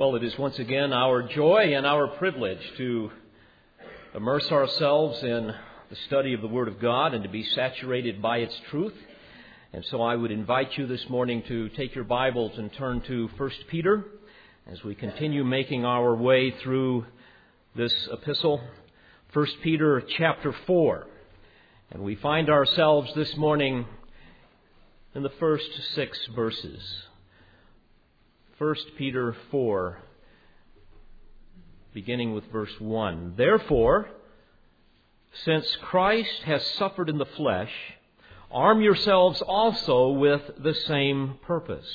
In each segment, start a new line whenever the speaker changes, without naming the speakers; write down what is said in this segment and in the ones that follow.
Well, it is once again our joy and our privilege to immerse ourselves in the study of the Word of God and to be saturated by its truth. And so I would invite you this morning to take your Bibles and turn to 1 Peter as we continue making our way through this epistle. 1 Peter chapter 4. And we find ourselves this morning in the first six verses. 1 Peter 4, beginning with verse 1. Therefore, since Christ has suffered in the flesh, arm yourselves also with the same purpose.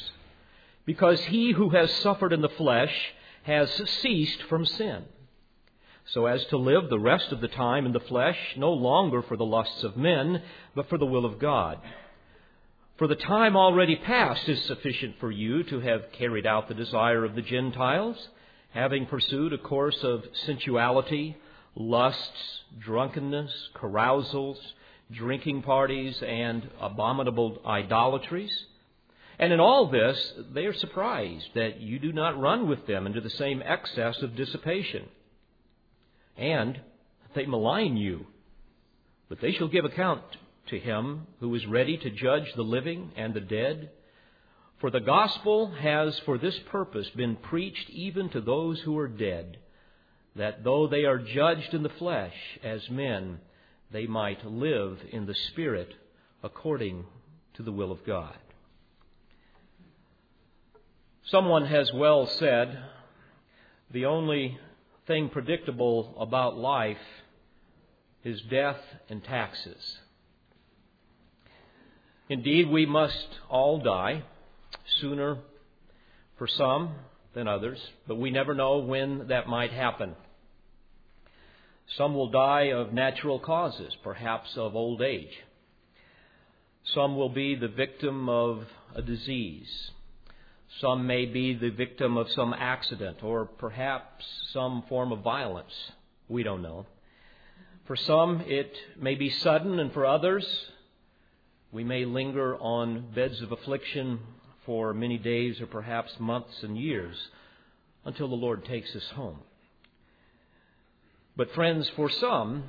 Because he who has suffered in the flesh has ceased from sin, so as to live the rest of the time in the flesh, no longer for the lusts of men, but for the will of God. For the time already past is sufficient for you to have carried out the desire of the Gentiles, having pursued a course of sensuality, lusts, drunkenness, carousals, drinking parties, and abominable idolatries. And in all this, they are surprised that you do not run with them into the same excess of dissipation. And they malign you. But they shall give account to him who is ready to judge the living and the dead. For the gospel has for this purpose been preached even to those who are dead, that though they are judged in the flesh as men, they might live in the Spirit according to the will of God. Someone has well said, the only thing predictable about life is death and taxes. Indeed, we must all die sooner for some than others, but we never know when that might happen. Some will die of natural causes, perhaps of old age. Some will be the victim of a disease. Some may be the victim of some accident or perhaps some form of violence. We don't know. For some, it may be sudden, and for others, we may linger on beds of affliction for many days or perhaps months and years until the Lord takes us home. But, friends, for some,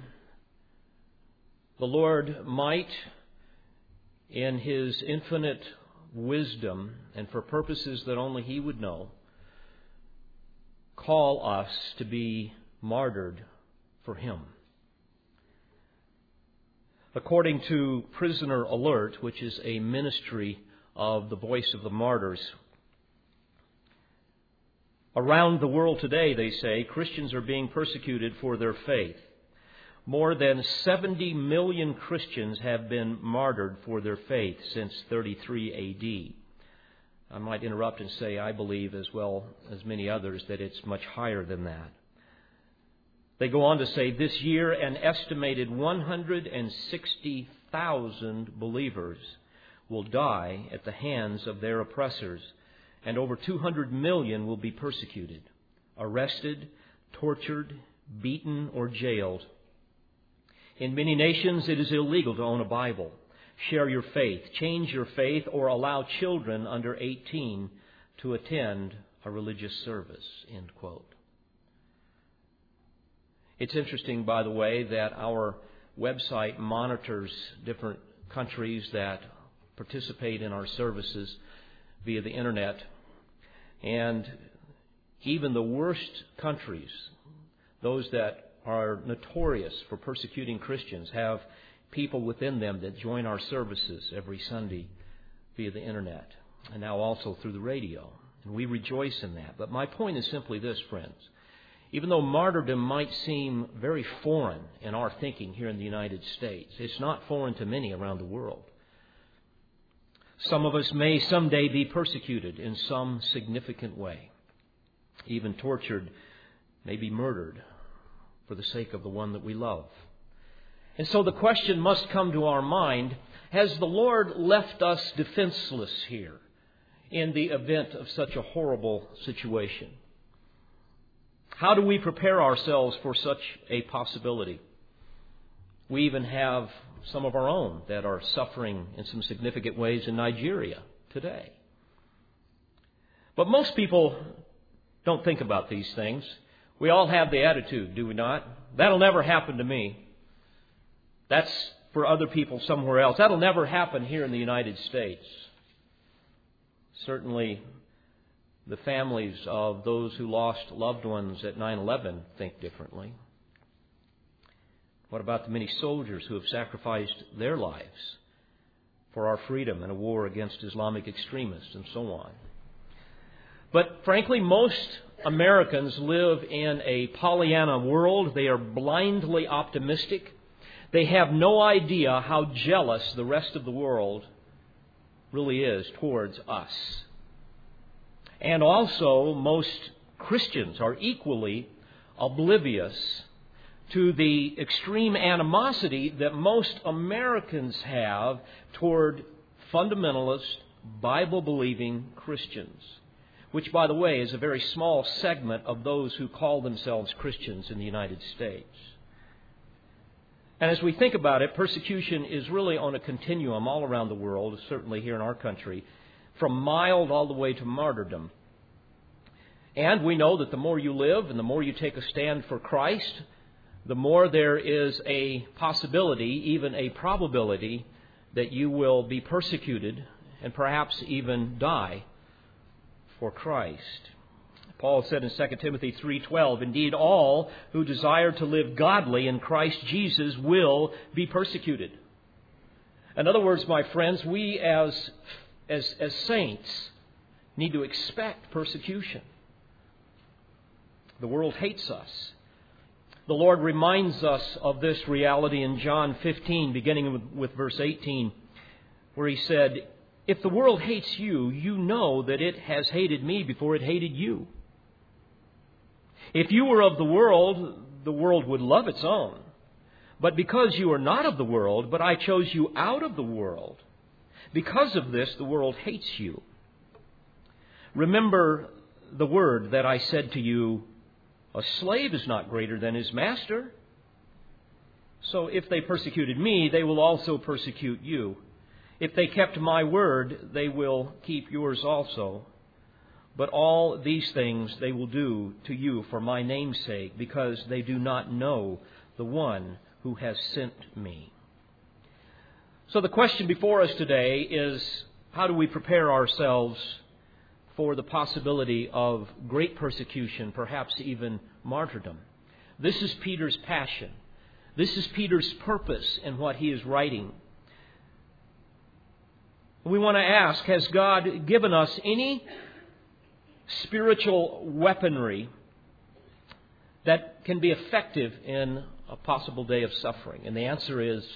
the Lord might, in His infinite wisdom and for purposes that only He would know, call us to be martyred for Him. According to Prisoner Alert, which is a ministry of the Voice of the Martyrs, around the world today, they say, Christians are being persecuted for their faith. More than 70 million Christians have been martyred for their faith since 33 AD. I might interrupt and say I believe, as well as many others, that it's much higher than that. They go on to say this year an estimated 160,000 believers will die at the hands of their oppressors, and over 200 million will be persecuted, arrested, tortured, beaten, or jailed. In many nations, it is illegal to own a Bible, share your faith, change your faith, or allow children under 18 to attend a religious service. End quote. It's interesting, by the way, that our website monitors different countries that participate in our services via the internet. And even the worst countries, those that are notorious for persecuting Christians, have people within them that join our services every Sunday via the internet and now also through the radio. And we rejoice in that. But my point is simply this, friends. Even though martyrdom might seem very foreign in our thinking here in the United States, it's not foreign to many around the world. Some of us may someday be persecuted in some significant way, even tortured, maybe murdered for the sake of the one that we love. And so the question must come to our mind Has the Lord left us defenseless here in the event of such a horrible situation? How do we prepare ourselves for such a possibility? We even have some of our own that are suffering in some significant ways in Nigeria today. But most people don't think about these things. We all have the attitude, do we not? That'll never happen to me. That's for other people somewhere else. That'll never happen here in the United States. Certainly, the families of those who lost loved ones at 9 11 think differently. What about the many soldiers who have sacrificed their lives for our freedom in a war against Islamic extremists and so on? But frankly, most Americans live in a Pollyanna world. They are blindly optimistic. They have no idea how jealous the rest of the world really is towards us. And also, most Christians are equally oblivious to the extreme animosity that most Americans have toward fundamentalist, Bible believing Christians, which, by the way, is a very small segment of those who call themselves Christians in the United States. And as we think about it, persecution is really on a continuum all around the world, certainly here in our country, from mild all the way to martyrdom. And we know that the more you live and the more you take a stand for Christ, the more there is a possibility, even a probability, that you will be persecuted and perhaps even die for Christ. Paul said in 2 Timothy 3:12, "Indeed all who desire to live godly in Christ Jesus will be persecuted." In other words, my friends, we as as, as saints need to expect persecution. The world hates us. The Lord reminds us of this reality in John 15, beginning with, with verse 18, where He said, If the world hates you, you know that it has hated me before it hated you. If you were of the world, the world would love its own. But because you are not of the world, but I chose you out of the world, because of this the world hates you. Remember the word that I said to you a slave is not greater than his master. So if they persecuted me, they will also persecute you. If they kept my word, they will keep yours also. But all these things they will do to you for my name's sake, because they do not know the one who has sent me. So the question before us today is how do we prepare ourselves for the possibility of great persecution, perhaps even martyrdom? This is Peter's passion. This is Peter's purpose in what he is writing. We want to ask Has God given us any spiritual weaponry that can be effective in a possible day of suffering? And the answer is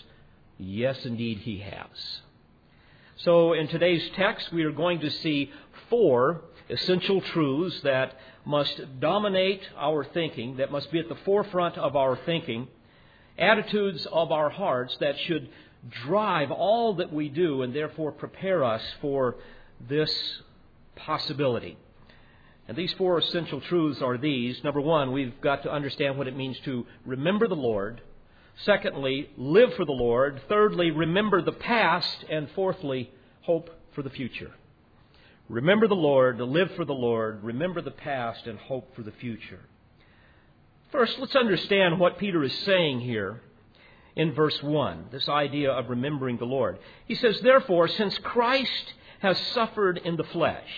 yes, indeed, He has. So, in today's text, we are going to see four essential truths that must dominate our thinking, that must be at the forefront of our thinking, attitudes of our hearts that should drive all that we do and therefore prepare us for this possibility. And these four essential truths are these. Number one, we've got to understand what it means to remember the Lord. Secondly, live for the Lord. Thirdly, remember the past. And fourthly, hope for the future. Remember the Lord, live for the Lord, remember the past, and hope for the future. First, let's understand what Peter is saying here in verse 1, this idea of remembering the Lord. He says, Therefore, since Christ has suffered in the flesh,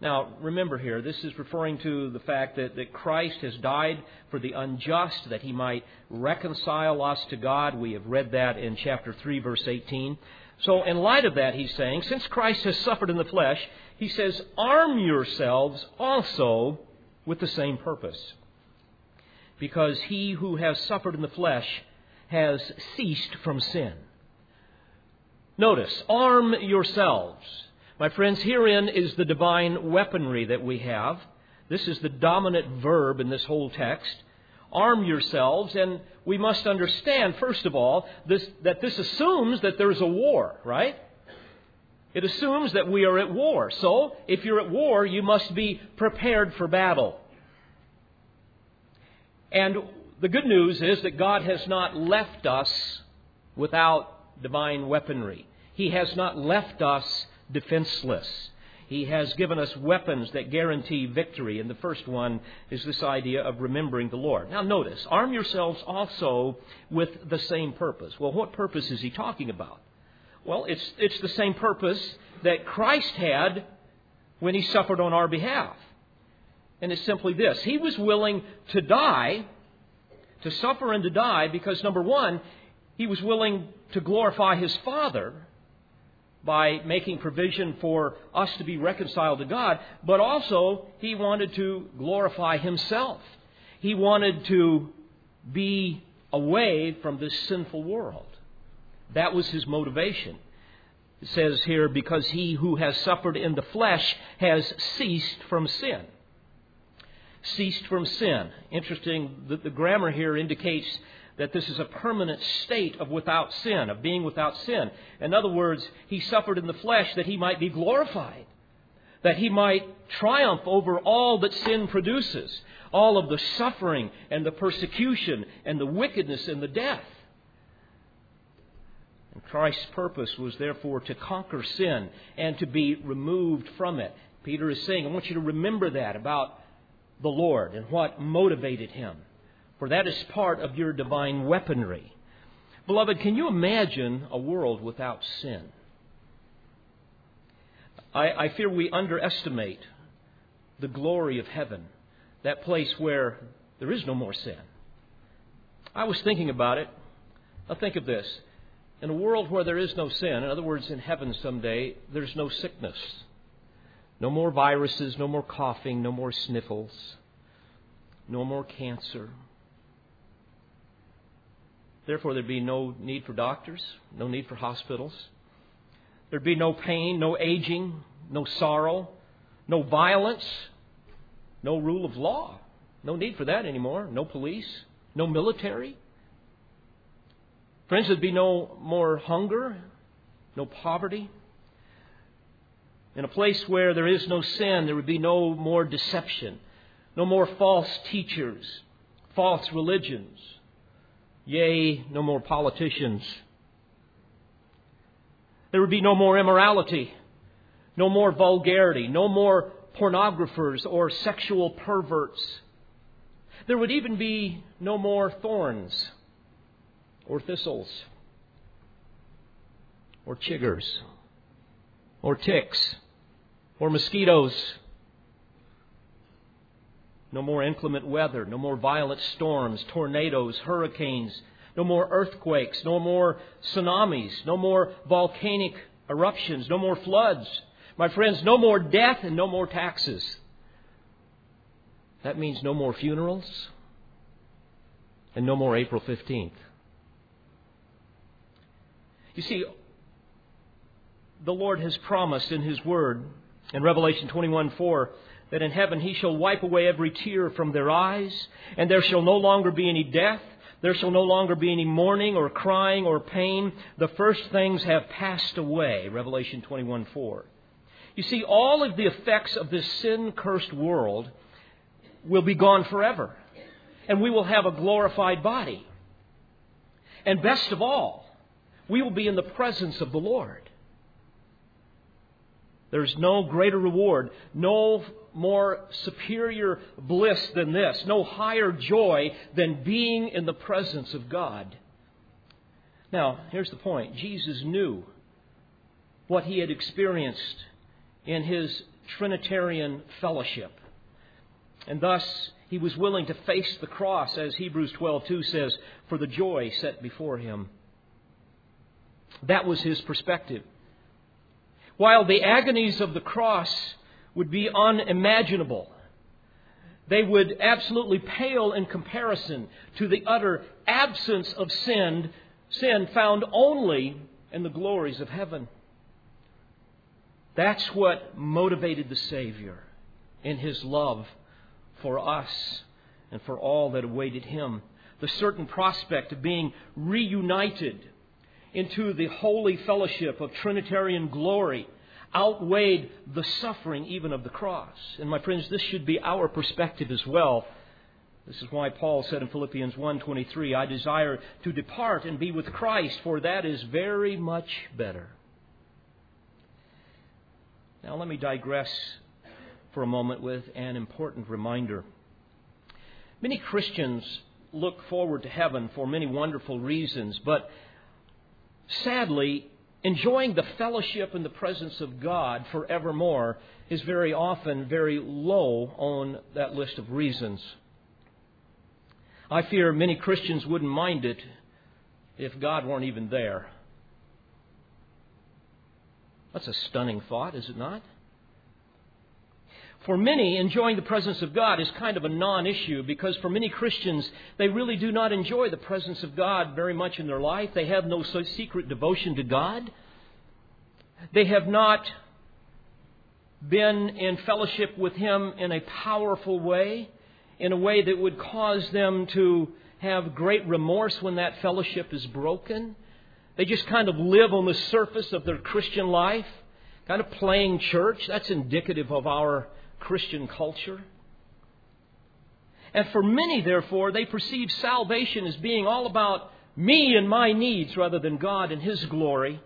now, remember here, this is referring to the fact that, that Christ has died for the unjust, that he might reconcile us to God. We have read that in chapter 3, verse 18. So, in light of that, he's saying, since Christ has suffered in the flesh, he says, arm yourselves also with the same purpose. Because he who has suffered in the flesh has ceased from sin. Notice, arm yourselves. My friends, herein is the divine weaponry that we have. This is the dominant verb in this whole text. Arm yourselves, and we must understand, first of all, this, that this assumes that there's a war, right? It assumes that we are at war. So, if you're at war, you must be prepared for battle. And the good news is that God has not left us without divine weaponry. He has not left us defenseless. He has given us weapons that guarantee victory. And the first one is this idea of remembering the Lord. Now, notice, arm yourselves also with the same purpose. Well, what purpose is he talking about? Well, it's, it's the same purpose that Christ had when he suffered on our behalf. And it's simply this He was willing to die, to suffer and to die, because number one, he was willing to glorify his Father by making provision for us to be reconciled to God, but also he wanted to glorify himself. He wanted to be away from this sinful world. That was his motivation. It says here, because he who has suffered in the flesh has ceased from sin. Ceased from sin. Interesting, the, the grammar here indicates that this is a permanent state of without sin, of being without sin. In other words, he suffered in the flesh that he might be glorified, that he might triumph over all that sin produces, all of the suffering and the persecution and the wickedness and the death. And Christ's purpose was therefore to conquer sin and to be removed from it. Peter is saying, I want you to remember that about the Lord and what motivated him for that is part of your divine weaponry. Beloved, can you imagine a world without sin? I, I fear we underestimate the glory of heaven, that place where there is no more sin. I was thinking about it. Now, think of this. In a world where there is no sin, in other words, in heaven someday, there's no sickness. No more viruses, no more coughing, no more sniffles, no more cancer, Therefore, there'd be no need for doctors, no need for hospitals. There'd be no pain, no aging, no sorrow, no violence, no rule of law. No need for that anymore. No police, no military. Friends, there'd be no more hunger, no poverty. In a place where there is no sin, there would be no more deception, no more false teachers, false religions, Yea, no more politicians. There would be no more immorality, no more vulgarity, no more pornographers or sexual perverts. There would even be no more thorns or thistles or chiggers or ticks or mosquitoes. No more inclement weather, no more violent storms, tornadoes, hurricanes, no more earthquakes, no more tsunamis, no more volcanic eruptions, no more floods. My friends, no more death and no more taxes. That means no more funerals and no more April 15th. You see, the Lord has promised in His Word in Revelation 21 4 that in heaven he shall wipe away every tear from their eyes, and there shall no longer be any death. There shall no longer be any mourning or crying or pain. The first things have passed away. Revelation 21 4. You see, all of the effects of this sin cursed world will be gone forever. And we will have a glorified body. And best of all, we will be in the presence of the Lord. There's no greater reward, no more superior bliss than this, no higher joy than being in the presence of God. Now, here's the point Jesus knew what he had experienced in his Trinitarian fellowship. And thus, he was willing to face the cross, as Hebrews 12:2 says, for the joy set before him. That was his perspective. While the agonies of the cross would be unimaginable. They would absolutely pale in comparison to the utter absence of sin, sin found only in the glories of heaven. That's what motivated the Savior in his love for us and for all that awaited him. The certain prospect of being reunited into the holy fellowship of Trinitarian glory outweighed the suffering even of the cross. And my friends, this should be our perspective as well. This is why Paul said in Philippians 1:23, "I desire to depart and be with Christ, for that is very much better." Now, let me digress for a moment with an important reminder. Many Christians look forward to heaven for many wonderful reasons, but sadly, enjoying the fellowship and the presence of God forevermore is very often very low on that list of reasons. I fear many Christians wouldn't mind it if God weren't even there. That's a stunning thought, is it not? For many, enjoying the presence of God is kind of a non issue because for many Christians, they really do not enjoy the presence of God very much in their life. They have no secret devotion to God. They have not been in fellowship with Him in a powerful way, in a way that would cause them to have great remorse when that fellowship is broken. They just kind of live on the surface of their Christian life, kind of playing church. That's indicative of our Christian culture. And for many, therefore, they perceive salvation as being all about me and my needs rather than God and His glory.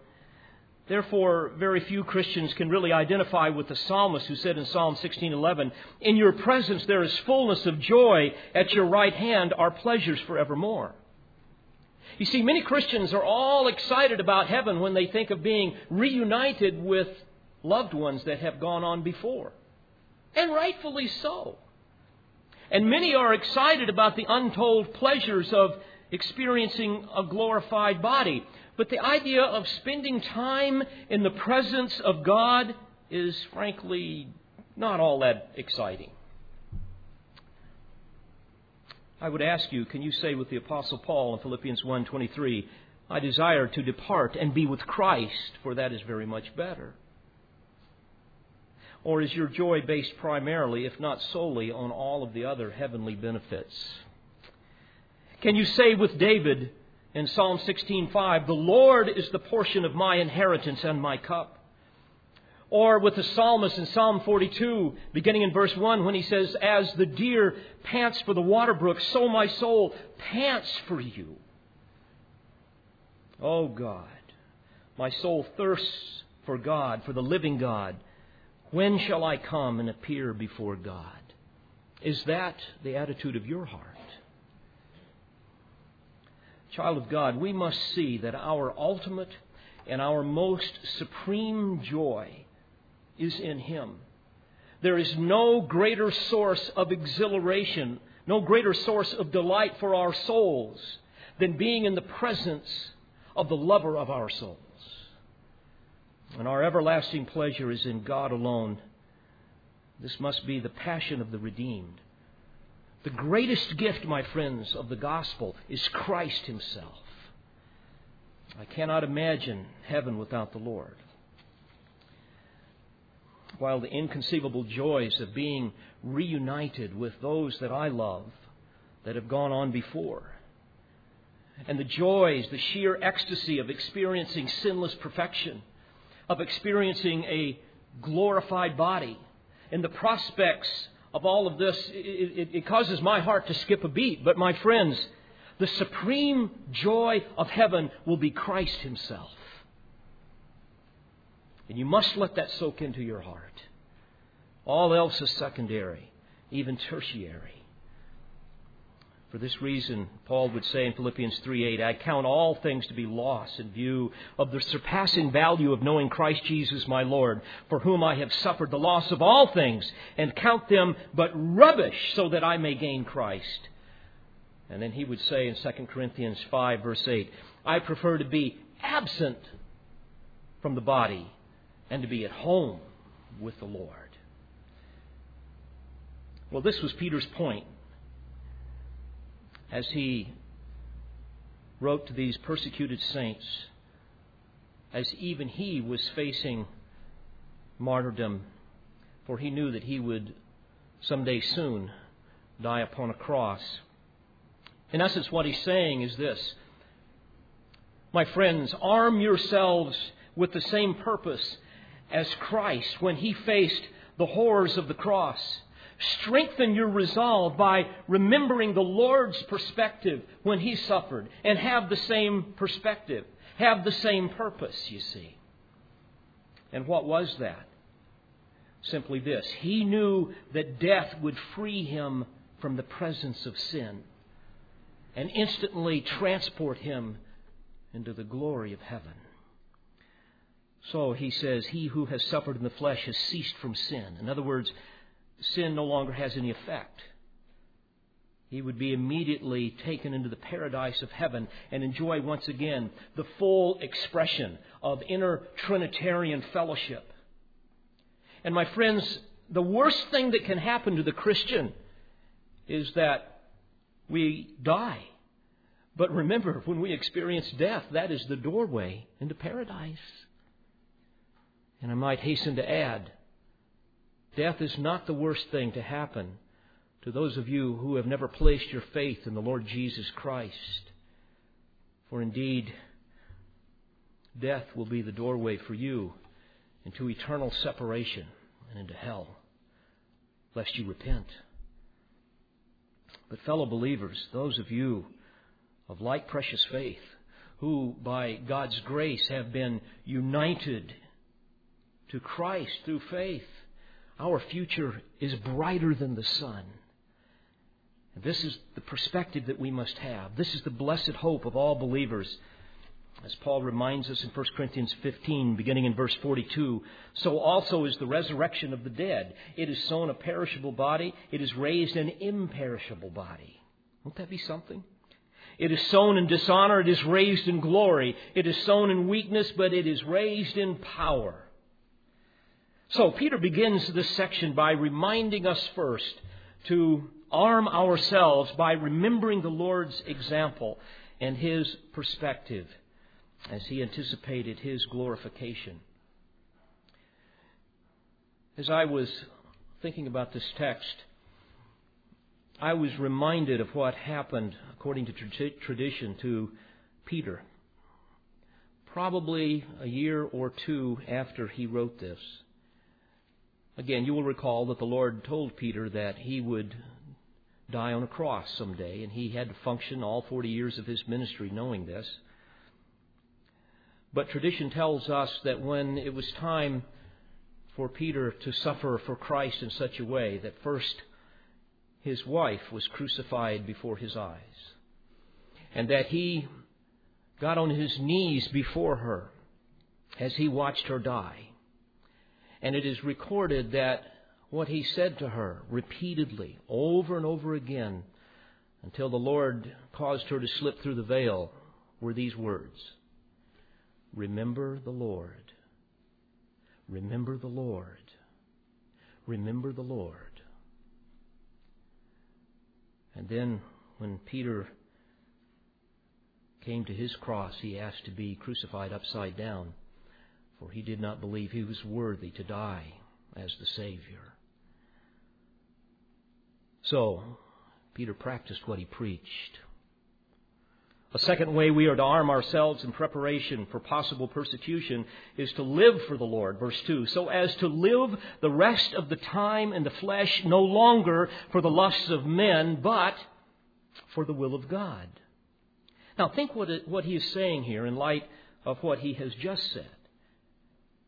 Therefore, very few Christians can really identify with the psalmist who said in Psalm 16:11, "In your presence there is fullness of joy; at your right hand are pleasures forevermore." You see, many Christians are all excited about heaven when they think of being reunited with loved ones that have gone on before and rightfully so. And many are excited about the untold pleasures of experiencing a glorified body. But the idea of spending time in the presence of God is frankly not all that exciting. I would ask you, can you say with the apostle Paul in Philippians 1:23, I desire to depart and be with Christ, for that is very much better. Or is your joy based primarily, if not solely, on all of the other heavenly benefits? Can you say with David in Psalm 16:5, "The Lord is the portion of my inheritance and my cup"? Or with the psalmist in Psalm 42, beginning in verse 1, when he says, As the deer pants for the water brook, so my soul pants for you. Oh God, my soul thirsts for God, for the living God. When shall I come and appear before God? Is that the attitude of your heart? Child of God, we must see that our ultimate and our most supreme joy is in Him. There is no greater source of exhilaration, no greater source of delight for our souls than being in the presence of the lover of our souls. And our everlasting pleasure is in God alone. This must be the passion of the redeemed. The greatest gift, my friends, of the gospel is Christ Himself. I cannot imagine heaven without the Lord. While the inconceivable joys of being reunited with those that I love that have gone on before, and the joys, the sheer ecstasy of experiencing sinless perfection of experiencing a glorified body. And the prospects of all of this, it, it, it, causes my heart to skip a beat. But my friends, the supreme joy of heaven will be Christ Himself. And you must let that soak into your heart. All else is secondary, even tertiary. For this reason, Paul would say in Philippians 3:8, I count all things to be loss in view of the surpassing value of knowing Christ Jesus my Lord, for whom I have suffered the loss of all things, and count them but rubbish so that I may gain Christ. And then he would say in 2 Corinthians 5, verse 8, I prefer to be absent from the body and to be at home with the Lord. Well, this was Peter's point as he wrote to these persecuted saints, as even he was facing martyrdom, for he knew that he would someday soon die upon a cross. In essence, what he's saying is this My friends, arm yourselves with the same purpose as Christ when he faced the horrors of the cross. Strengthen your resolve by remembering the Lord's perspective when He suffered and have the same perspective, have the same purpose, you see. And what was that? simply this He knew that death would free him from the presence of sin and instantly transport him into the glory of heaven. So he says, He who has suffered in the flesh has ceased from sin. In other words, sin no longer has any effect. He would be immediately taken into the paradise of heaven and enjoy once again the full expression of inner Trinitarian fellowship. And my friends, the worst thing that can happen to the Christian is that we die. But remember, when we experience death, that is the doorway into paradise. And I might hasten to add, death is not the worst thing to happen to those of you who have never placed your faith in the Lord Jesus Christ. For indeed, death will be the doorway for you into eternal separation and into hell, lest you repent. But, fellow believers, those of you of like precious faith, who by God's grace have been united to Christ through faith, our future is brighter than the sun. This is the perspective that we must have. This is the blessed hope of all believers. As Paul reminds us in 1 Corinthians 15, beginning in verse 42, so also is the resurrection of the dead. It is sown a perishable body, it is raised an imperishable body. Won't that be something? It is sown in dishonor, it is raised in glory. It is sown in weakness, but it is raised in power. So, Peter begins this section by reminding us first to arm ourselves by remembering the Lord's example and his perspective as he anticipated his glorification. As I was thinking about this text, I was reminded of what happened, according to tradition, to Peter. Probably a year or two after he wrote this. Again, you will recall that the Lord told Peter that he would die on a cross someday, and he had to function all 40 years of his ministry knowing this. But tradition tells us that when it was time for Peter to suffer for Christ in such a way that first his wife was crucified before his eyes, and that he got on his knees before her as he watched her die. And it is recorded that what he said to her repeatedly, over and over again, until the Lord caused her to slip through the veil, were these words Remember the Lord. Remember the Lord. Remember the Lord. And then when Peter came to his cross, he asked to be crucified upside down, for he did not believe he was worthy to die as the Savior. So, Peter practiced what he preached. A second way we are to arm ourselves in preparation for possible persecution is to live for the Lord, verse 2, so as to live the rest of the time in the flesh no longer for the lusts of men, but for the will of God. Now, think what, it, what he is saying here in light of what he has just said.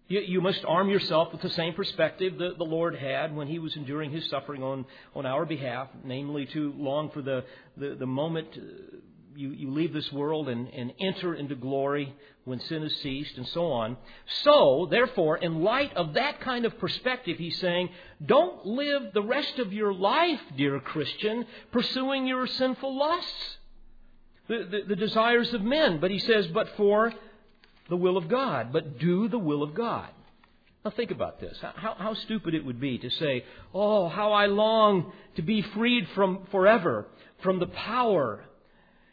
You, you, must arm yourself with the same perspective that the Lord had when He was enduring His suffering on, on our behalf, namely to long for the, the, the moment uh, you, you leave this world and, and enter into glory when sin has ceased, and so on. So, therefore, in light of that kind of perspective, He's saying, don't live the rest of your life, dear Christian, pursuing your sinful lusts, the, the, the desires of men. But He says, but for the will of God, but do the will of God. Now think about this. How, how, stupid it would be to say, Oh, how I long to be freed from forever from the power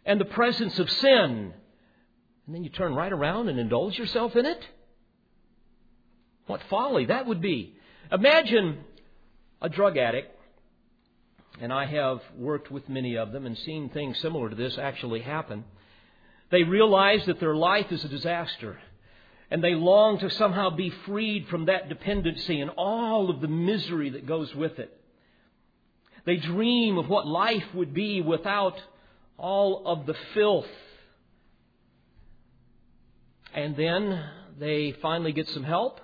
and the presence of sin. And then you turn right around and indulge yourself in it? What folly that would be. Imagine a drug addict, and I have worked with many of them and seen things similar to this actually happen. They realize that their life is a disaster. And they long to somehow be freed from that dependency and all of the misery that goes with it. They dream of what life would be without all of the filth. And then they finally get some help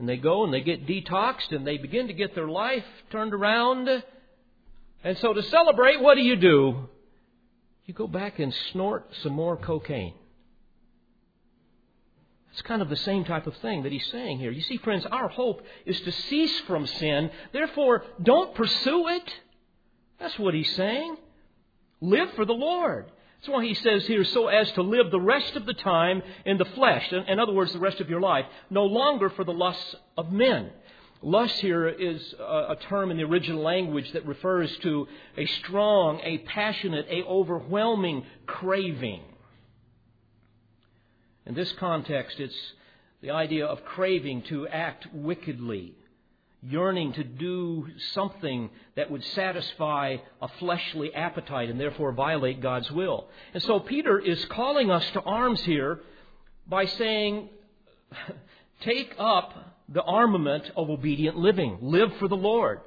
And they go and they get detoxed and they begin to get their life turned around. And so to celebrate, what do you do? You go back and snort some more cocaine. It's kind of the same type of thing that he's saying here. You see, friends, our hope is to cease from sin. Therefore, don't pursue it. That's what he's saying. Live for the Lord. That's why he says here, so as to live the rest of the time in the flesh. In other words, the rest of your life, no longer for the lusts of men. Lust here is a term in the original language that refers to a strong, a passionate, a overwhelming craving. In this context, it's the idea of craving to act wickedly, yearning to do something that would satisfy a fleshly appetite and therefore violate God's will. And so Peter is calling us to arms here by saying, take up the armament of obedient living. Live for the Lord.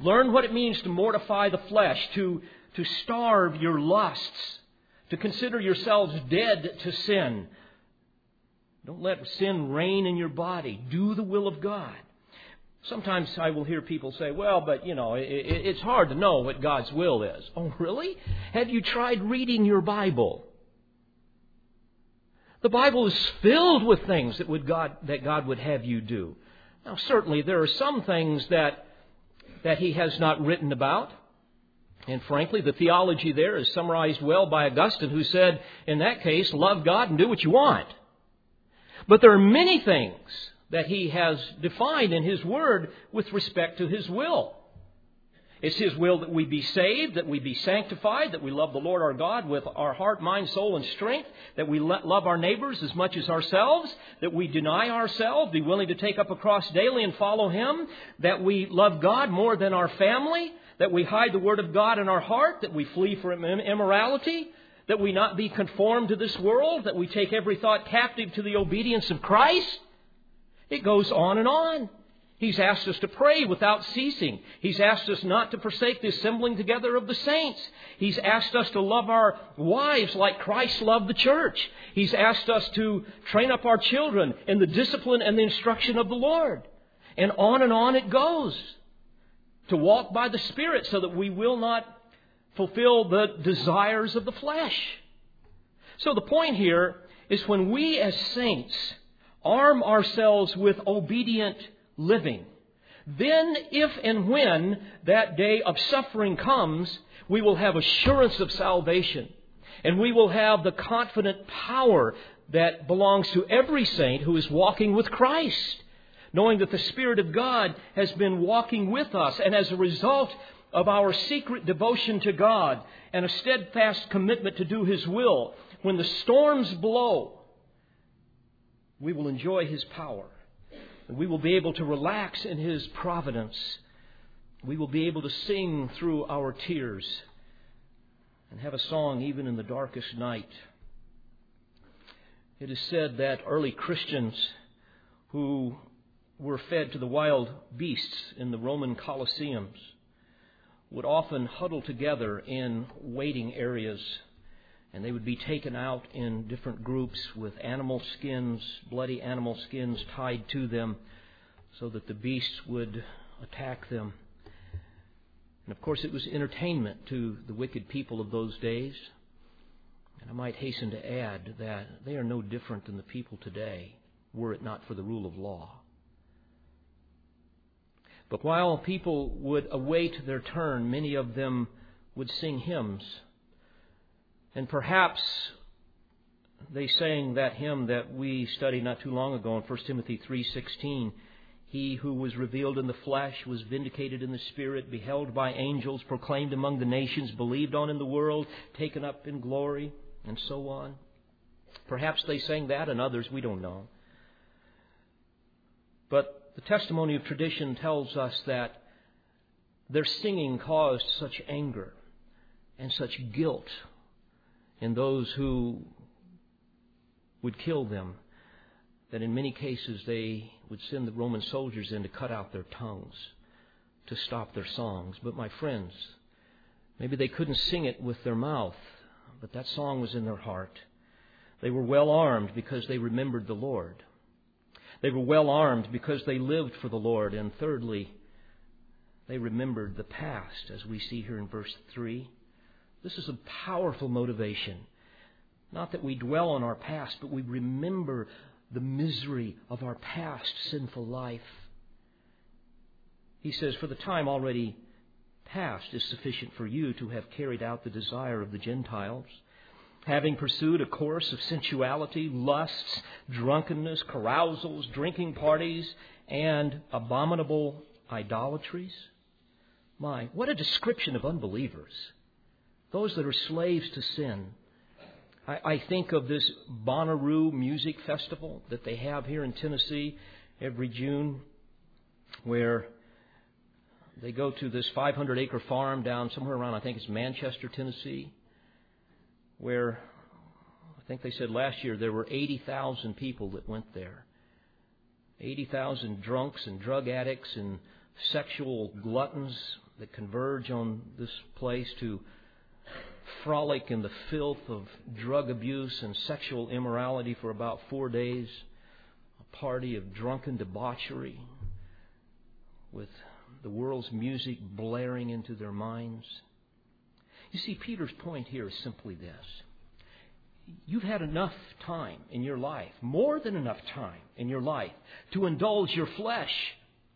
Learn what it means to mortify the flesh, to, to starve your lusts, to consider yourselves dead to sin. Don't let sin reign in your body. Do the will of God. Sometimes I will hear people say, well, but you know, it, it, it's hard to know what God's will is. Oh, really? Have you tried reading your Bible? The Bible is filled with things that, would God, that God would have you do. Now, certainly there are some things that, that He has not written about. And frankly, the theology there is summarized well by Augustine, who said, in that case, love God and do what you want. But there are many things that he has defined in his word with respect to his will. It's His will that we be saved, that we be sanctified, that we love the Lord our God with our heart, mind, soul, and strength, that we love our neighbors as much as ourselves, that we deny ourselves, be willing to take up a cross daily and follow Him, that we love God more than our family, that we hide the Word of God in our heart, that we flee from immorality, that we not be conformed to this world, that we take every thought captive to the obedience of Christ. It goes on and on. He's asked us to pray without ceasing. He's asked us not to forsake the assembling together of the saints. He's asked us to love our wives like Christ loved the church. He's asked us to train up our children in the discipline and the instruction of the Lord. And on and on it goes. To walk by the Spirit so that we will not fulfill the desires of the flesh. So the point here is when we as saints arm ourselves with obedient living. Then, if and when that day of suffering comes, we will have assurance of salvation. And we will have the confident power that belongs to every saint who is walking with Christ, knowing that the Spirit of God has been walking with us. And as a result of our secret devotion to God and a steadfast commitment to do His will, when the storms blow, we will enjoy His power. We will be able to relax in His providence. We will be able to sing through our tears and have a song even in the darkest night. It is said that early Christians who were fed to the wild beasts in the Roman Colosseums would often huddle together in waiting areas and they would be taken out in different groups with animal skins, bloody animal skins tied to them, so that the beasts would attack them. And of course, it was entertainment to the wicked people of those days. And I might hasten to add that they are no different than the people today, were it not for the rule of law. But while people would await their turn, many of them would sing hymns and perhaps they sang that hymn that we studied not too long ago in 1 Timothy 3:16. He who was revealed in the flesh was vindicated in the spirit, beheld by angels, proclaimed among the nations, believed on in the world, taken up in glory, and so on. Perhaps they sang that and others, we don't know. But the testimony of tradition tells us that their singing caused such anger and such guilt and those who would kill them, that in many cases they would send the Roman soldiers in to cut out their tongues to stop their songs. But my friends, maybe they couldn't sing it with their mouth, but that song was in their heart. They were well armed because they remembered the Lord. They were well armed because they lived for the Lord. And thirdly, they remembered the past, as we see here in verse 3. This is a powerful motivation. Not that we dwell on our past, but we remember the misery of our past sinful life. He says, For the time already past is sufficient for you to have carried out the desire of the Gentiles, having pursued a course of sensuality, lusts, drunkenness, carousals, drinking parties, and abominable idolatries. My, what a description of unbelievers. Those that are slaves to sin. I, I think of this Bonnaroo Music Festival that they have here in Tennessee every June, where they go to this 500 acre farm down somewhere around, I think it's Manchester, Tennessee, where I think they said last year there were 80,000 people that went there. 80,000 drunks and drug addicts and sexual gluttons that converge on this place to frolic in the filth of drug abuse and sexual immorality for about four days. A party of drunken debauchery with the world's music blaring into their minds. You see, Peter's point here is simply this. You've had enough time in your life, more than enough time in your life, to indulge your flesh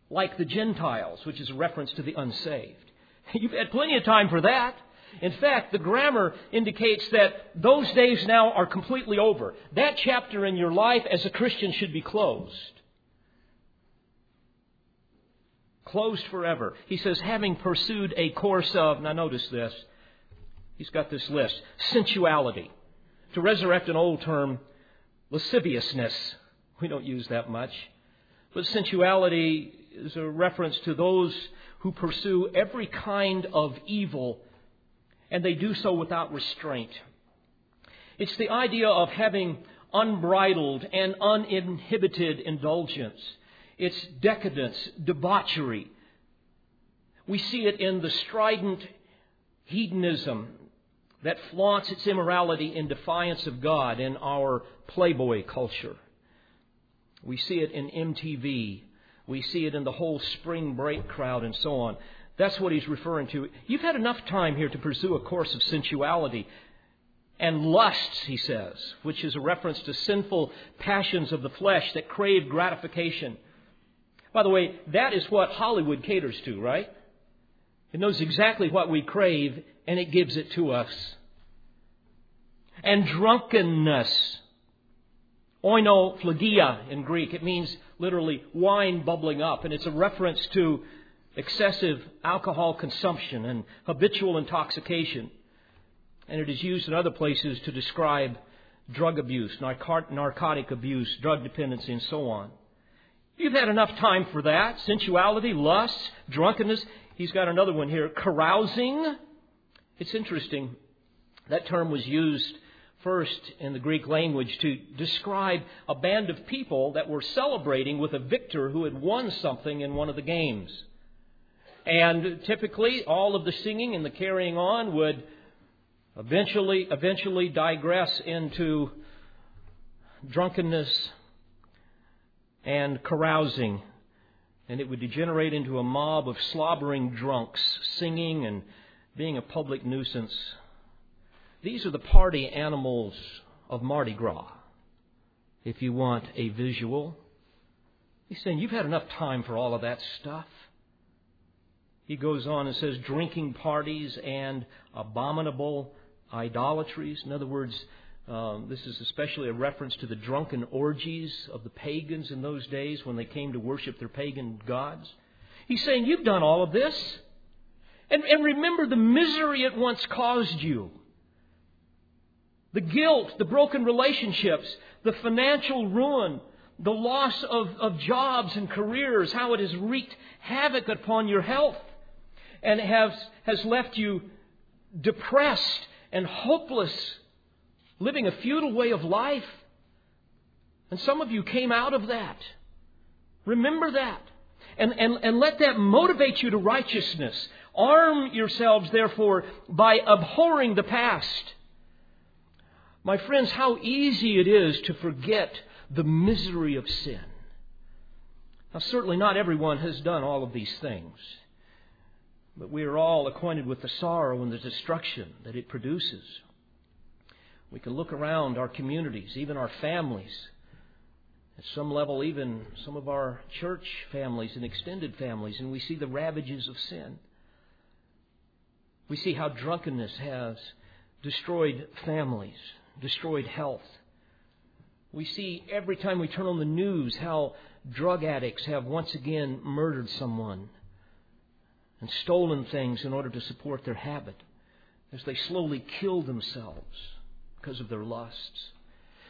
like the Gentiles, which is a reference to the unsaved. You've had plenty of time for that. In fact, the grammar indicates that those days now are completely over. That chapter in your life as a Christian should be closed. Closed forever. He says, having pursued a course of, now notice this, he's got this list sensuality. To resurrect an old term, lasciviousness. We don't use that much. But sensuality is a reference to those who pursue every kind of evil, and they do so without restraint. It's the idea of having unbridled and uninhibited indulgence. It's decadence, debauchery. We see it in the strident hedonism that flaunts its immorality in defiance of God in our Playboy culture. We see it in MTV we see it in the whole spring break crowd and so on. That's what he's referring to. You've had enough time here to pursue a course of sensuality and lusts, he says, which is a reference to sinful passions of the flesh that crave gratification. By the way, that is what Hollywood caters to, right? It knows exactly what we crave and it gives it to us. And drunkenness. Oinophlygia in Greek. It means literally wine bubbling up, and it's a reference to excessive alcohol consumption and habitual intoxication. And it is used in other places to describe drug abuse, narcotic abuse, drug dependency, and so on. You've had enough time for that. Sensuality, lust, drunkenness. He's got another one here. Carousing. It's interesting. That term was used first in the Greek language to describe a band of people that were celebrating with a victor who had won something in one of the games. And typically, all of the singing and the carrying on would eventually, eventually digress into drunkenness and carousing. And it would degenerate into a mob of slobbering drunks, singing and being a public nuisance these are the party animals of Mardi Gras, if you want a visual. He's saying, You've had enough time for all of that stuff. He goes on and says, Drinking parties and abominable idolatries. In other words, um, this is especially a reference to the drunken orgies of the pagans in those days when they came to worship their pagan gods. He's saying, You've done all of this. And, and remember the misery it once caused you the guilt, the broken relationships, the financial ruin, the loss of, of jobs and careers, how it has wreaked havoc upon your health and has, has left you depressed and hopeless, living a futile way of life. And some of you came out of that. Remember that. And, and, and let that motivate you to righteousness. Arm yourselves, therefore, by abhorring the past my friends, how easy it is to forget the misery of sin. Now, certainly not everyone has done all of these things, but we are all acquainted with the sorrow and the destruction that it produces. We can look around our communities, even our families, at some level, even some of our church families and extended families, and we see the ravages of sin. We see how drunkenness has destroyed families, destroyed health. We see every time we turn on the news how drug addicts have once again murdered someone and stolen things in order to support their habit as they slowly kill themselves because of their lusts.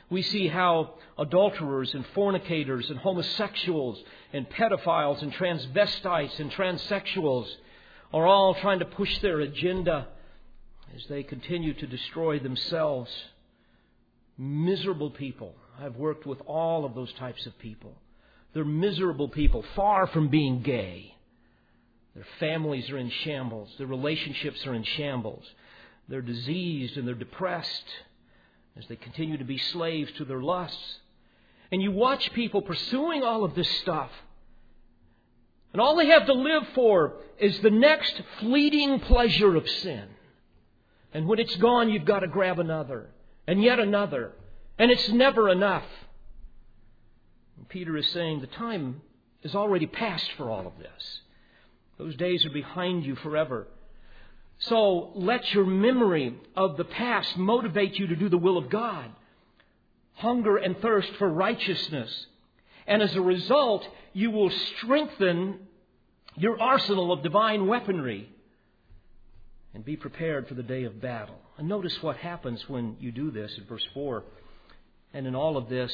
We see how adulterers and fornicators and homosexuals and pedophiles and transvestites and transsexuals are all trying to push their agenda as they continue to destroy themselves. Miserable people. I've worked with all of those types of people. They're miserable people, far from being gay. Their families are in shambles. Their relationships are in shambles. They're diseased and they're depressed as they continue to be slaves to their lusts. And you watch people pursuing all of this stuff. And all they have to live for is the next fleeting pleasure of sin. And when it's gone, you've got to grab another, and yet another. And it's never enough. And Peter is saying the time is already past for all of this. Those days are behind you forever. So let your memory of the past motivate you to do the will of God. Hunger and thirst for righteousness. And as a result, you will strengthen your arsenal of divine weaponry and be prepared for the day of battle. And notice what happens when you do this in verse 4. And in all of this,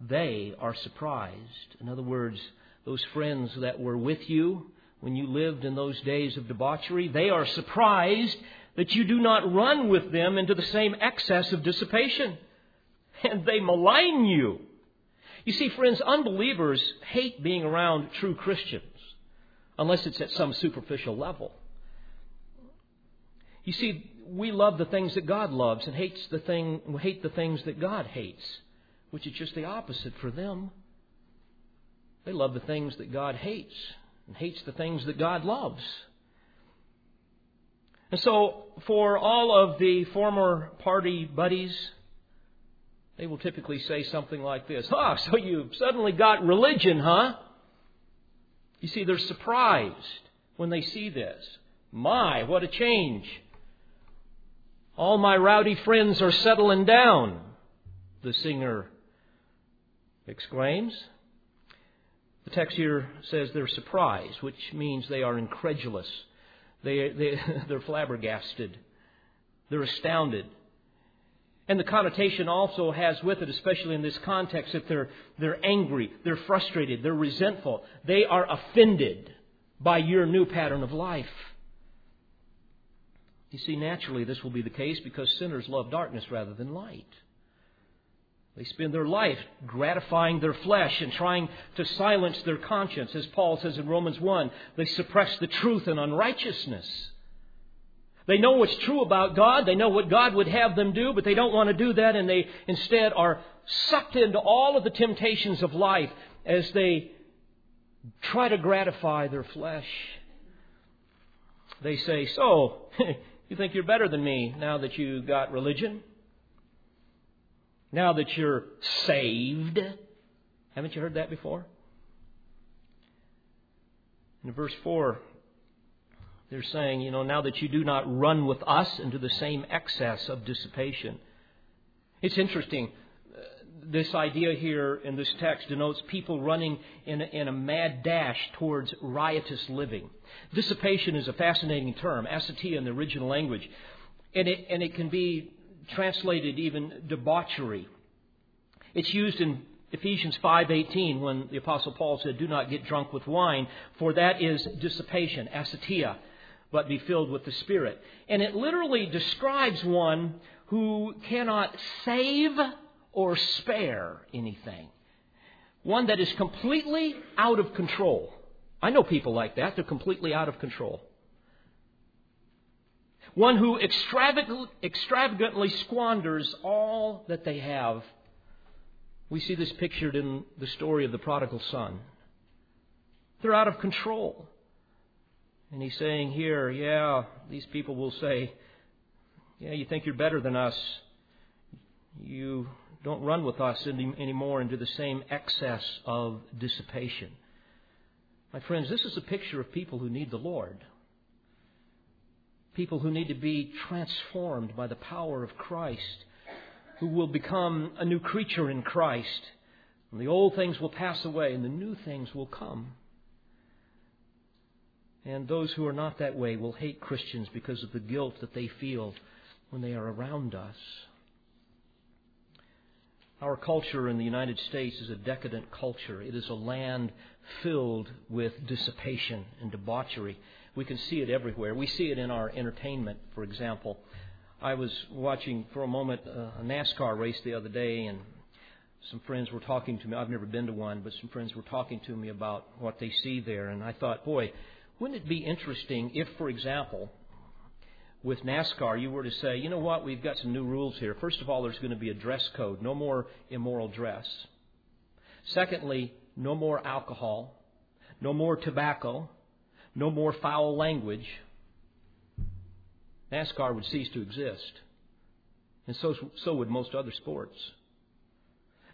they are surprised. In other words, those friends that were with you when you lived in those days of debauchery, they are surprised that you do not run with them into the same excess of dissipation. And they malign you. You see, friends, unbelievers hate being around true Christians unless it's at some superficial level. You see, we love the things that God loves and hates the thing, hate the things that God hates, which is just the opposite for them. They love the things that God hates and hates the things that God loves. And so, for all of the former party buddies, they will typically say something like this Ah, so you've suddenly got religion, huh? You see, they're surprised when they see this. My, what a change. All my rowdy friends are settling down, the singer exclaims. The text here says they're surprised, which means they are incredulous. They, they, they're flabbergasted. They're astounded. And the connotation also has with it, especially in this context, that they're, they're angry, they're frustrated, they're resentful. They are offended by your new pattern of life. You see, naturally, this will be the case because sinners love darkness rather than light. They spend their life gratifying their flesh and trying to silence their conscience. As Paul says in Romans 1, they suppress the truth in unrighteousness. They know what's true about God. They know what God would have them do, but they don't want to do that, and they instead are sucked into all of the temptations of life as they try to gratify their flesh. They say, So, you think you're better than me now that you got religion? Now that you're saved. Haven't you heard that before? In verse 4, they're saying, you know, now that you do not run with us into the same excess of dissipation. It's interesting. This idea here in this text denotes people running in a, in a mad dash towards riotous living. Dissipation is a fascinating term, asotia in the original language. And it, and it can be translated even debauchery. It's used in Ephesians 5:18 when the apostle Paul said, "Do not get drunk with wine, for that is dissipation, asotia, but be filled with the Spirit." And it literally describes one who cannot save or spare anything. One that is completely out of control. I know people like that. They're completely out of control one who extravagantly squanders all that they have. We see this pictured in the story of the prodigal son. They're out of control. And he's saying here, yeah, these people will say, yeah, you think you're better than us. You don't run with us any, anymore into the same excess of dissipation. My friends, this is a picture of people who need the Lord. People who need to be transformed by the power of Christ, who will become a new creature in Christ. And the old things will pass away and the new things will come. And those who are not that way will hate Christians because of the guilt that they feel when they are around us. Our culture in the United States is a decadent culture. It is a land filled with dissipation and debauchery. We can see it everywhere. We see it in our entertainment, for example. I was watching for a moment uh, a NASCAR race the other day, and some friends were talking to me. I've never been to one, but some friends were talking to me about what they see there. And I thought, boy, wouldn't it be interesting if, for example, with NASCAR, you were to say, you know what, we've got some new rules here. First of all, there's going to be a dress code, no more immoral dress. Secondly, no more alcohol, no more tobacco, no more foul language. NASCAR would cease to exist. And so, so would most other sports.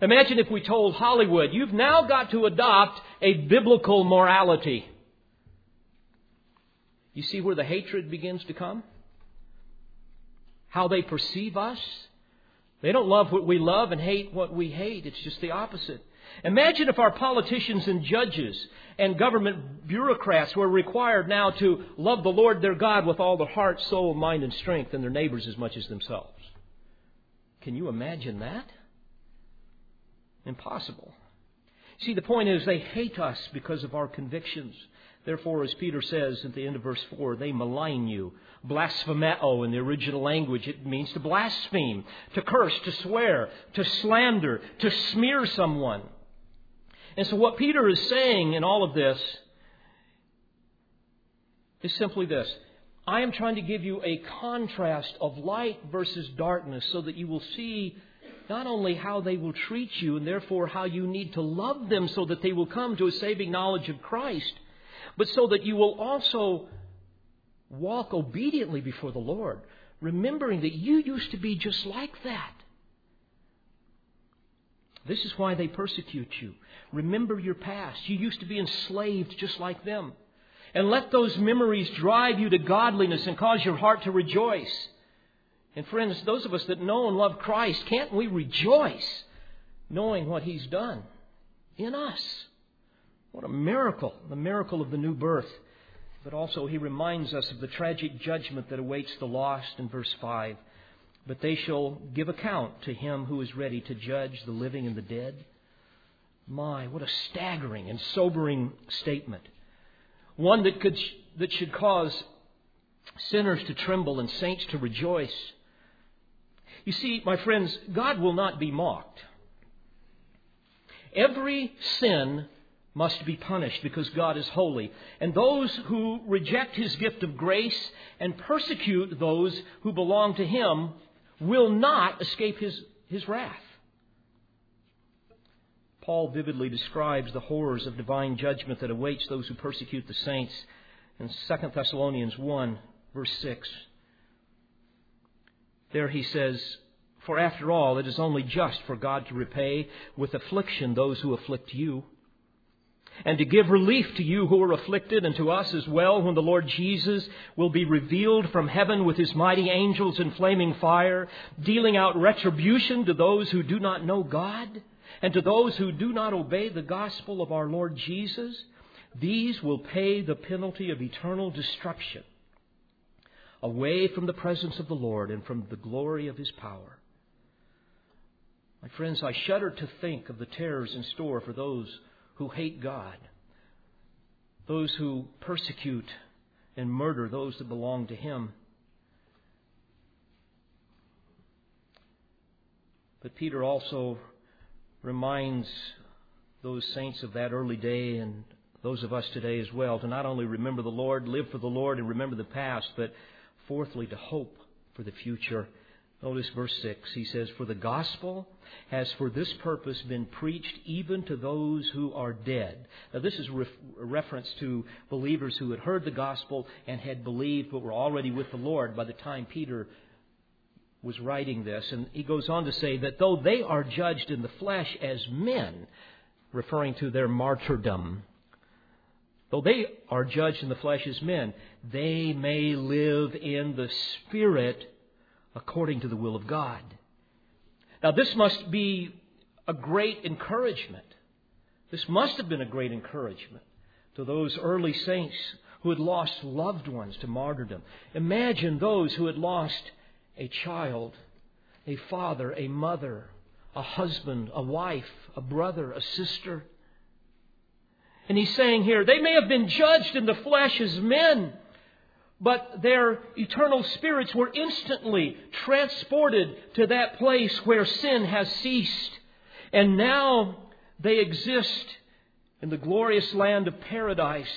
Imagine if we told Hollywood, you've now got to adopt a biblical morality. You see where the hatred begins to come? how they perceive us. They don't love what we love and hate what we hate. It's just the opposite. Imagine if our politicians and judges and government bureaucrats were required now to love the Lord their God with all their heart, soul, mind, and strength, and their neighbors as much as themselves. Can you imagine that? Impossible. See, the point is they hate us because of our convictions. Therefore, as Peter says at the end of verse 4, they malign you. Blasphemeo in the original language, it means to blaspheme, to curse, to swear, to slander, to smear someone. And so, what Peter is saying in all of this is simply this I am trying to give you a contrast of light versus darkness so that you will see not only how they will treat you and therefore how you need to love them so that they will come to a saving knowledge of Christ but so that you will also walk obediently before the Lord, remembering that you used to be just like that. This is why they persecute you. Remember your past. You used to be enslaved just like them. And let those memories drive you to godliness and cause your heart to rejoice. And friends, those of us that know and love Christ, can't we rejoice knowing what He's done in us? What a miracle, the miracle of the new birth. But also, he reminds us of the tragic judgment that awaits the lost in verse 5. But they shall give account to him who is ready to judge the living and the dead. My, what a staggering and sobering statement. One that, could, that should cause sinners to tremble and saints to rejoice. You see, my friends, God will not be mocked. Every sin must be punished because God is holy. And those who reject his gift of grace and persecute those who belong to him will not escape his, his wrath. Paul vividly describes the horrors of divine judgment that awaits those who persecute the saints in 2 Thessalonians 1, verse 6. There he says, For after all, it is only just for God to repay with affliction those who afflict you and to give relief to you who are afflicted and to us as well when the Lord Jesus will be revealed from heaven with his mighty angels in flaming fire, dealing out retribution to those who do not know God and to those who do not obey the gospel of our Lord Jesus. These will pay the penalty of eternal destruction away from the presence of the Lord and from the glory of his power. My friends, I shudder to think of the terrors in store for those who hate God, those who persecute and murder those that belong to Him. But Peter also reminds those saints of that early day and those of us today as well to not only remember the Lord, live for the Lord, and remember the past, but fourthly, to hope for the future Notice verse 6. He says, For the gospel has for this purpose been preached even to those who are dead. Now, this is a reference to believers who had heard the gospel and had believed but were already with the Lord by the time Peter was writing this. And he goes on to say that though they are judged in the flesh as men, referring to their martyrdom, though they are judged in the flesh as men, they may live in the Spirit according to the will of God. Now, this must be a great encouragement. This must have been a great encouragement to those early saints who had lost loved ones to martyrdom. Imagine those who had lost a child, a father, a mother, a husband, a wife, a brother, a sister. And he's saying here, they may have been judged in the flesh as men, but their eternal spirits were instantly transported to that place where sin has ceased. And now they exist in the glorious land of paradise,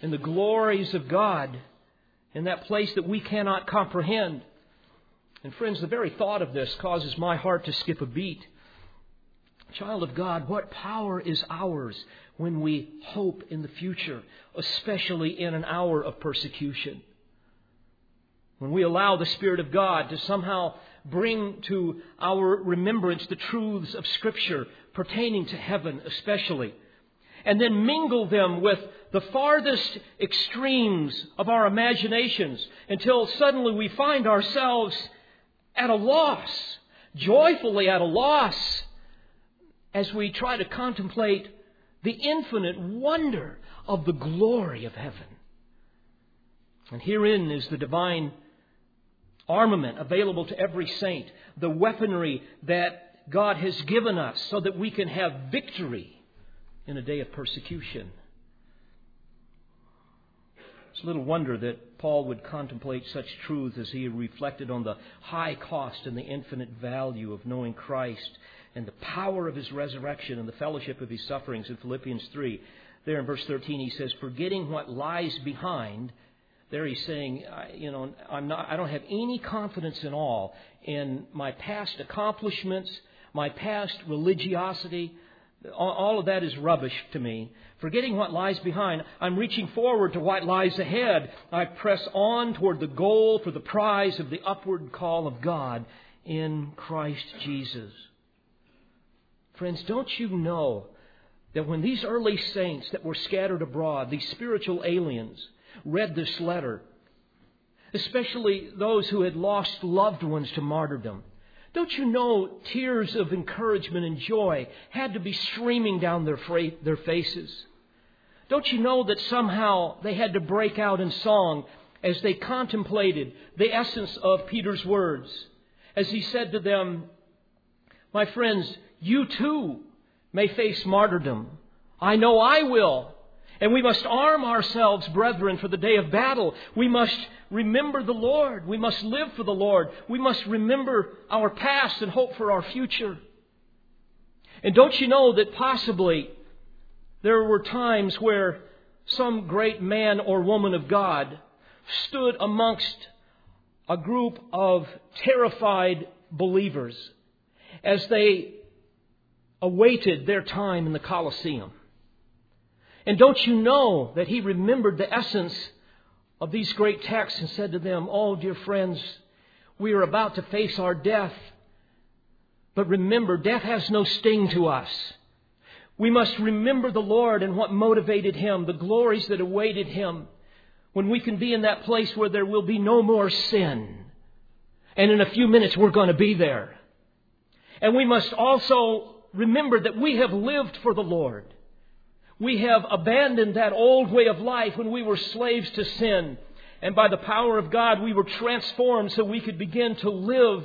in the glories of God, in that place that we cannot comprehend. And friends, the very thought of this causes my heart to skip a beat. Child of God, what power is ours when we hope in the future, especially in an hour of persecution? When we allow the Spirit of God to somehow bring to our remembrance the truths of Scripture pertaining to heaven, especially, and then mingle them with the farthest extremes of our imaginations until suddenly we find ourselves at a loss, joyfully at a loss, as we try to contemplate the infinite wonder of the glory of heaven. And herein is the divine armament available to every saint, the weaponry that God has given us so that we can have victory in a day of persecution. It's little wonder that Paul would contemplate such truths as he reflected on the high cost and the infinite value of knowing Christ and the power of his resurrection and the fellowship of his sufferings in Philippians 3. There in verse 13 he says, Forgetting what lies behind, there he's saying, you know, I'm not, I don't have any confidence in all in my past accomplishments, my past religiosity, all of that is rubbish to me. Forgetting what lies behind, I'm reaching forward to what lies ahead. I press on toward the goal for the prize of the upward call of God in Christ Jesus. Friends, don't you know that when these early saints that were scattered abroad, these spiritual aliens, read this letter, especially those who had lost loved ones to martyrdom, don't you know tears of encouragement and joy had to be streaming down their, fra- their faces? Don't you know that somehow they had to break out in song as they contemplated the essence of Peter's words? As he said to them, My friends, you too may face martyrdom. I know I will. And we must arm ourselves, brethren, for the day of battle. We must remember the Lord. We must live for the Lord. We must remember our past and hope for our future. And don't you know that possibly there were times where some great man or woman of God stood amongst a group of terrified believers as they awaited their time in the Colosseum. And don't you know that he remembered the essence of these great texts and said to them, Oh, dear friends, we are about to face our death. But remember, death has no sting to us. We must remember the Lord and what motivated him, the glories that awaited him, when we can be in that place where there will be no more sin. And in a few minutes, we're going to be there. And we must also remember that we have lived for the Lord. We have abandoned that old way of life when we were slaves to sin. And by the power of God, we were transformed so we could begin to live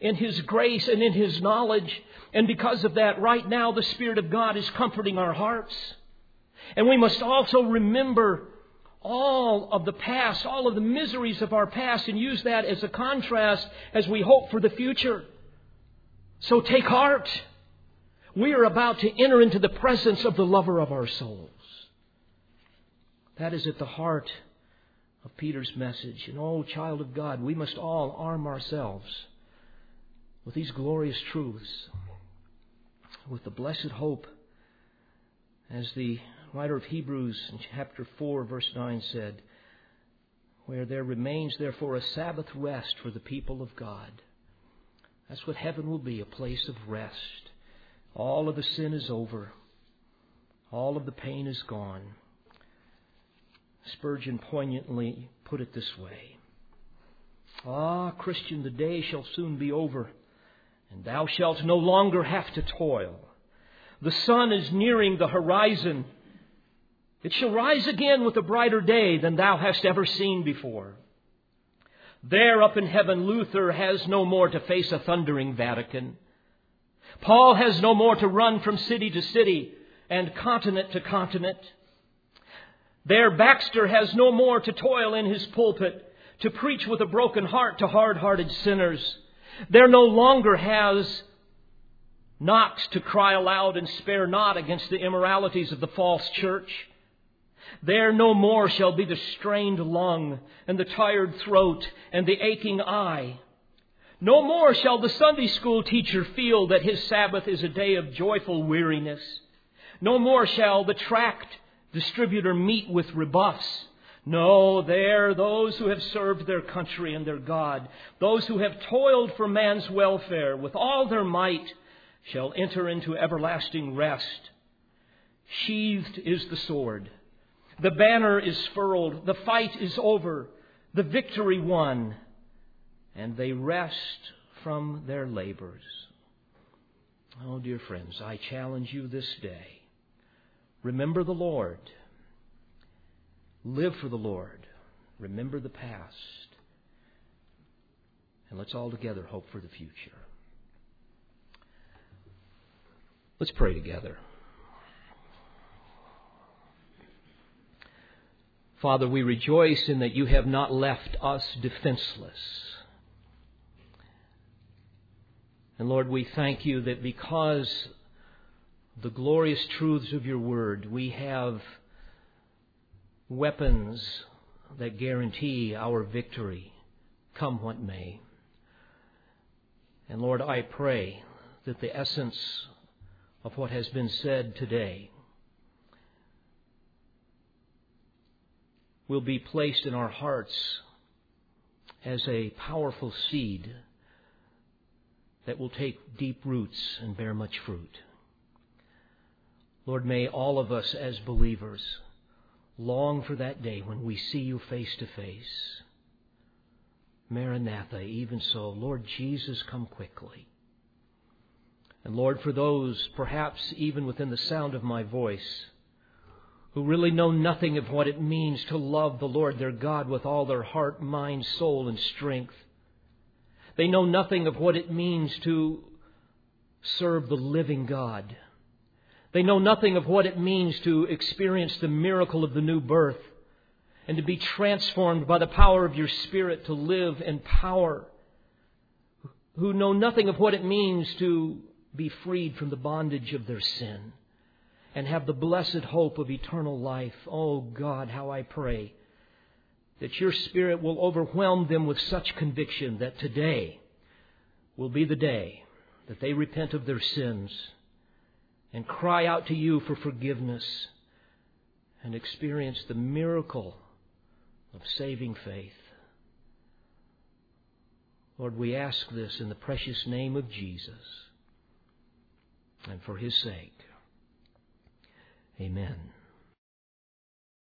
in His grace and in His knowledge. And because of that, right now, the Spirit of God is comforting our hearts. And we must also remember all of the past, all of the miseries of our past, and use that as a contrast as we hope for the future. So take heart we are about to enter into the presence of the lover of our souls. That is at the heart of Peter's message. And oh, child of God, we must all arm ourselves with these glorious truths, with the blessed hope, as the writer of Hebrews in chapter 4, verse 9 said, where there remains therefore a Sabbath rest for the people of God. That's what heaven will be, a place of rest. All of the sin is over. All of the pain is gone. Spurgeon poignantly put it this way Ah, Christian, the day shall soon be over and thou shalt no longer have to toil. The sun is nearing the horizon. It shall rise again with a brighter day than thou hast ever seen before. There up in heaven, Luther has no more to face a thundering Vatican. Paul has no more to run from city to city and continent to continent. There, Baxter has no more to toil in his pulpit to preach with a broken heart to hard hearted sinners. There no longer has Knox to cry aloud and spare not against the immoralities of the false church. There no more shall be the strained lung and the tired throat and the aching eye. No more shall the Sunday school teacher feel that his Sabbath is a day of joyful weariness. No more shall the tract distributor meet with rebuffs. No, there those who have served their country and their God, those who have toiled for man's welfare with all their might, shall enter into everlasting rest. Sheathed is the sword. The banner is furled. The fight is over. The victory won. And they rest from their labors. Oh, dear friends, I challenge you this day. Remember the Lord. Live for the Lord. Remember the past. And let's all together hope for the future. Let's pray together. Father, we rejoice in that you have not left us defenseless. And Lord, we thank you that because the glorious truths of your word, we have weapons that guarantee our victory, come what may. And Lord, I pray that the essence of what has been said today will be placed in our hearts as a powerful seed that will take deep roots and bear much fruit. Lord, may all of us as believers long for that day when we see you face to face. Maranatha, even so. Lord Jesus, come quickly. And Lord, for those, perhaps even within the sound of my voice, who really know nothing of what it means to love the Lord their God with all their heart, mind, soul, and strength. They know nothing of what it means to serve the living God. They know nothing of what it means to experience the miracle of the new birth and to be transformed by the power of your Spirit to live in power. Who know nothing of what it means to be freed from the bondage of their sin and have the blessed hope of eternal life. Oh God, how I pray that your Spirit will overwhelm them with such conviction that today will be the day that they repent of their sins and cry out to you for forgiveness and experience the miracle of saving faith. Lord, we ask this in the precious name of Jesus and for his sake. Amen.